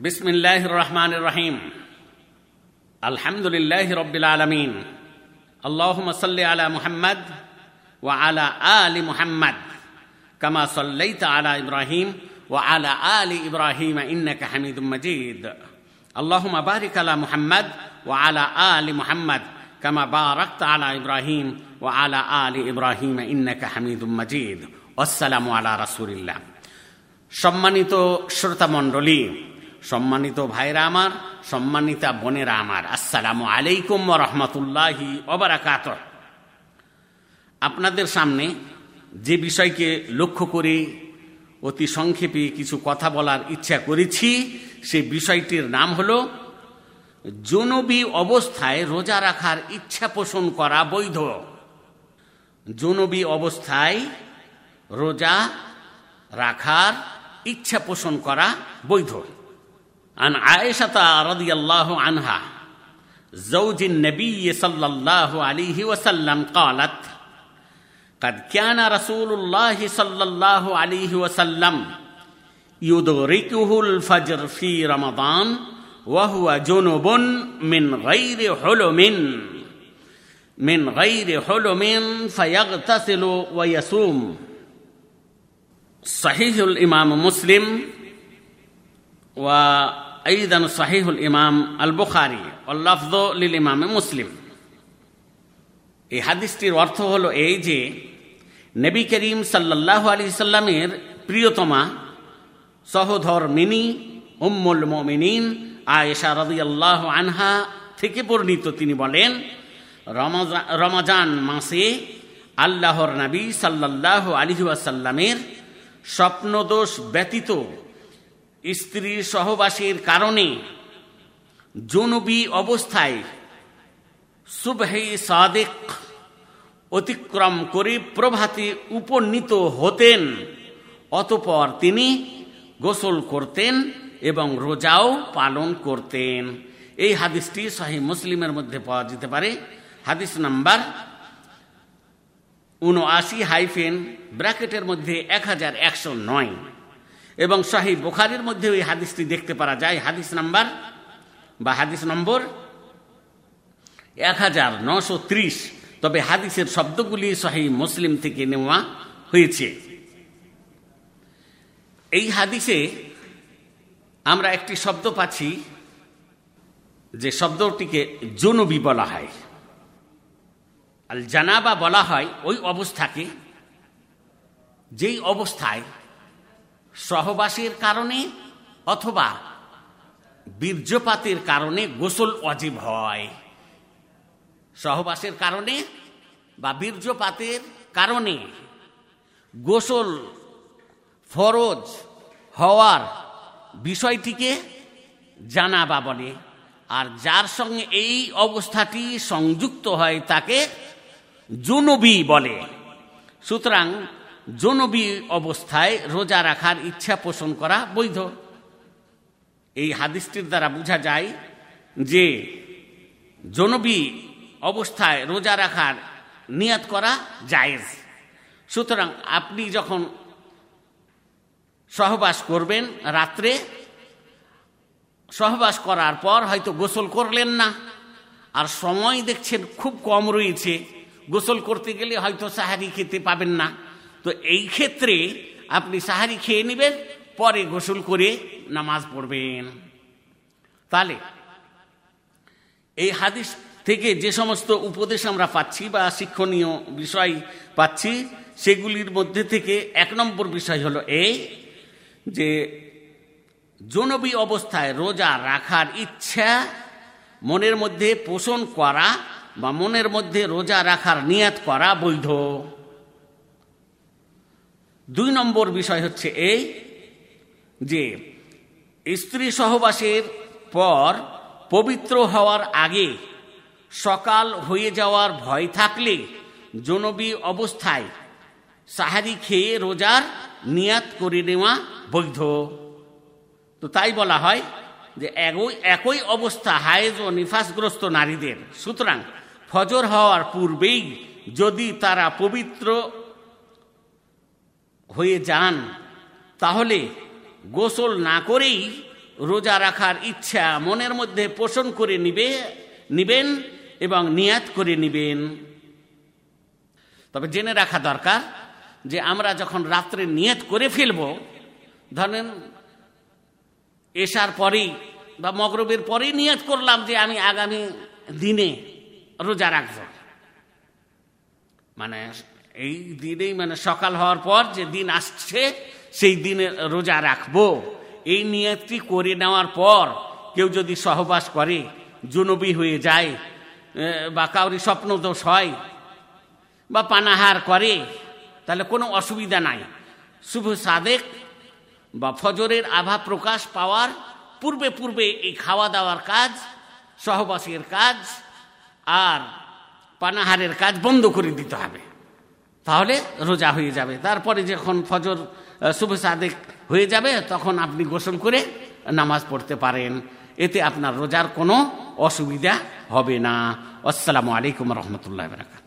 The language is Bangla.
বিসমিল্লাহ রহমান রহিম আলহামদুলিল্লাহ রব্বিল আলমিন। আল্লাহম সাল্লি আলা মুহাম্মদ ও আলা আলি মুহাম্মদ। কামা সাল্লাইত আলা ইব্রাহিম ও আলা আলি ইব্রাহিম ইন্নাকা হামিদুম মজিদ। আল্লাহম বারিক আলা মুহাম্মদ ও আলা আলি মুহাম্মদ। কামা বারাক্ত আলা ইব্রাহিম ও আলা আলি ইব্রাহিম ইন্নাকা হামিদুম মজিদ। আসসালামু আলা রাসুলিল্লাহ। সম্মানিত শ্রোতামণ্ডলী সম্মানিত ভাইরা আমার, সম্মানিতা বোনেরা আমার, আসসালামু আলাইকুম রহমতুল্লাহি অবরাকাত আপনাদের সামনে যে বিষয়কে লক্ষ্য করে অতি সংক্ষেপে কিছু কথা বলার ইচ্ছা করেছি, সে বিষয়টির নাম হল, জনবী অবস্থায় রোজা রাখার ইচ্ছা পোষণ করা বৈধ। জনবী অবস্থায় রোজা রাখার ইচ্ছা পোষণ করা বৈধ। عن عائشة رضي الله عنها زوج النبي صلى الله عليه وسلم قالت قد كان رسول الله صلى الله عليه وسلم يدركه الفجر في رمضان وهو جنب من غير حلم من غير حلم فيغتسل ويصوم. صحيح الإمام مسلم وأيضا صحيح الإمام البخاري واللفظ للإمام مسلم এই হাদিসটির অর্থ হলো এই যে নবী করিম সাল্লাহ আলি সাল্লামের প্রিয়তমা সহধর মিনি উম্মুল মমিনিন আয়েশা রদিয়াল্লাহ আনহা থেকে বর্ণিত তিনি বলেন রমাজান মাসে আল্লাহর নবী সাল্লাহ আলিহাসাল্লামের স্বপ্নদোষ ব্যতীত স্ত্রীর সহবাসের কারণে জনবী অবস্থায় সুবহে সাদেক অতিক্রম করে প্রভাতে উপনীত হতেন। অতপর তিনি গোসল করতেন এবং রোজাও পালন করতেন। এই হাদিসটি শাহি মুসলিমের মধ্যে পাওয়া যেতে পারে। হাদিস নাম্বার উনআশি হাইফেন ব্র্যাকেটের মধ্যে এক হাজার একশো নয়। এবং শাহী বোখারির মধ্যে ওই হাদিসটি দেখতে পারা যায়। হাদিস নাম্বার বা হাদিস নম্বর এক হাজার নশো ত্রিশ। তবে হাদিসের শব্দগুলি শাহী মুসলিম থেকে নেওয়া হয়েছে। এই হাদিসে আমরা একটি শব্দ পাচ্ছি যে শব্দটিকে জনবি বলা হয়। আল জানাবা বলা হয় ওই অবস্থাকে যেই অবস্থায় সহবাসের কারণে অথবা বীর্যপাতের কারণে গোসল অজীব হয়। সহবাসের কারণে বা বীর্যপাতের কারণে গোসল ফরজ হওয়ার বিষয়টিকে জানা বা বলে। আর যার সঙ্গে এই অবস্থাটি সংযুক্ত হয় তাকে জুনবি বলে। সুতরাং জনবী অবস্থায় রোজা রাখার ইচ্ছা পোষণ করা বৈধ। এই হাদিসটির দ্বারা বোঝা যায় যে জনবী অবস্থায় রোজা রাখার নিয়াত করা জায়েজ। সুতরাং আপনি যখন সহবাস করবেন রাত্রে, সহবাস করার পর হয়তো গোসল করলেন না, আর সময় দেখছেন খুব কম রয়েছে, গোসল করতে গেলে হয়তো সাহারি খেতে পাবেন না। তো এই ক্ষেত্রে আপনি সাহারি খেয়ে নেবেন, পরে গোসল করে নামাজ পড়বেন। তাহলে, এই হাদিস থেকে যে সমস্ত উপদেশ আমরা পাচ্ছি বা শিক্ষণীয় বিষয় পাচ্ছি, সেগুলির মধ্যে থেকে এক নম্বর বিষয় হলো এই যে জনবী অবস্থায় রোজা রাখার ইচ্ছা মনের মধ্যে পোষণ করা বা মনের মধ্যে রোজা রাখার নিয়াত করা বৈধ। দুই নম্বর বিষয় হচ্ছে এই যে স্ত্রী সহবাসের পর পবিত্র হওয়ার আগে সকাল হয়ে যাওয়ার ভয় থাকলে জনবী অবস্থায় সাহারি খেয়ে রোজার নিয়াত করে নেওয়া বৈধ। তো তাই বলা হয় যে একই একই অবস্থা হায়েজ ও নিফাসগ্রস্ত নারীদের। সুতরাং ফজর হওয়ার পূর্বেই যদি তারা পবিত্র হয়ে যান, তাহলে গোসল না করেই রোজা রাখার ইচ্ছা মনের মধ্যে পোষণ করে নিবে, নিবেন এবং নিয়াত করে নিবেন। তবে জেনে রাখা দরকার যে আমরা যখন রাত্রে নিয়ত করে ফেলব, ধরেন এসার পরেই বা মগরবের পরেই নিয়ত করলাম যে আমি আগামী দিনে রোজা রাখব। মানে এই দিনেই মানে সকাল হওয়ার পর যে দিন আসছে, সেই দিনে রোজা রাখব। এই নিয়তটি করে নেওয়ার পর কেউ যদি সহবাস করে, জুনবি হয়ে যায় বা কাউরি স্বপ্নদোষ হয়, বা পানাহার করে, তাহলে কোনো অসুবিধা নাই। শুভ সাদেক, বা ফজরের আভা প্রকাশ পাওয়ার পূর্বে পূর্বে এই খাওয়া দাওয়ার কাজ, সহবাসের কাজ, আর পানাহারের কাজ বন্ধ করে দিতে হবে। তাহলে রোজা হয়ে যাবে। তারপরে যখন ফজর শুভ সাদেক হয়ে যাবে, তখন আপনি গোসল করে নামাজ পড়তে পারেন। এতে আপনার রোজার কোনো অসুবিধা হবে না। আসসালামু আলাইকুম রহমতুল্লাহ বরাকাত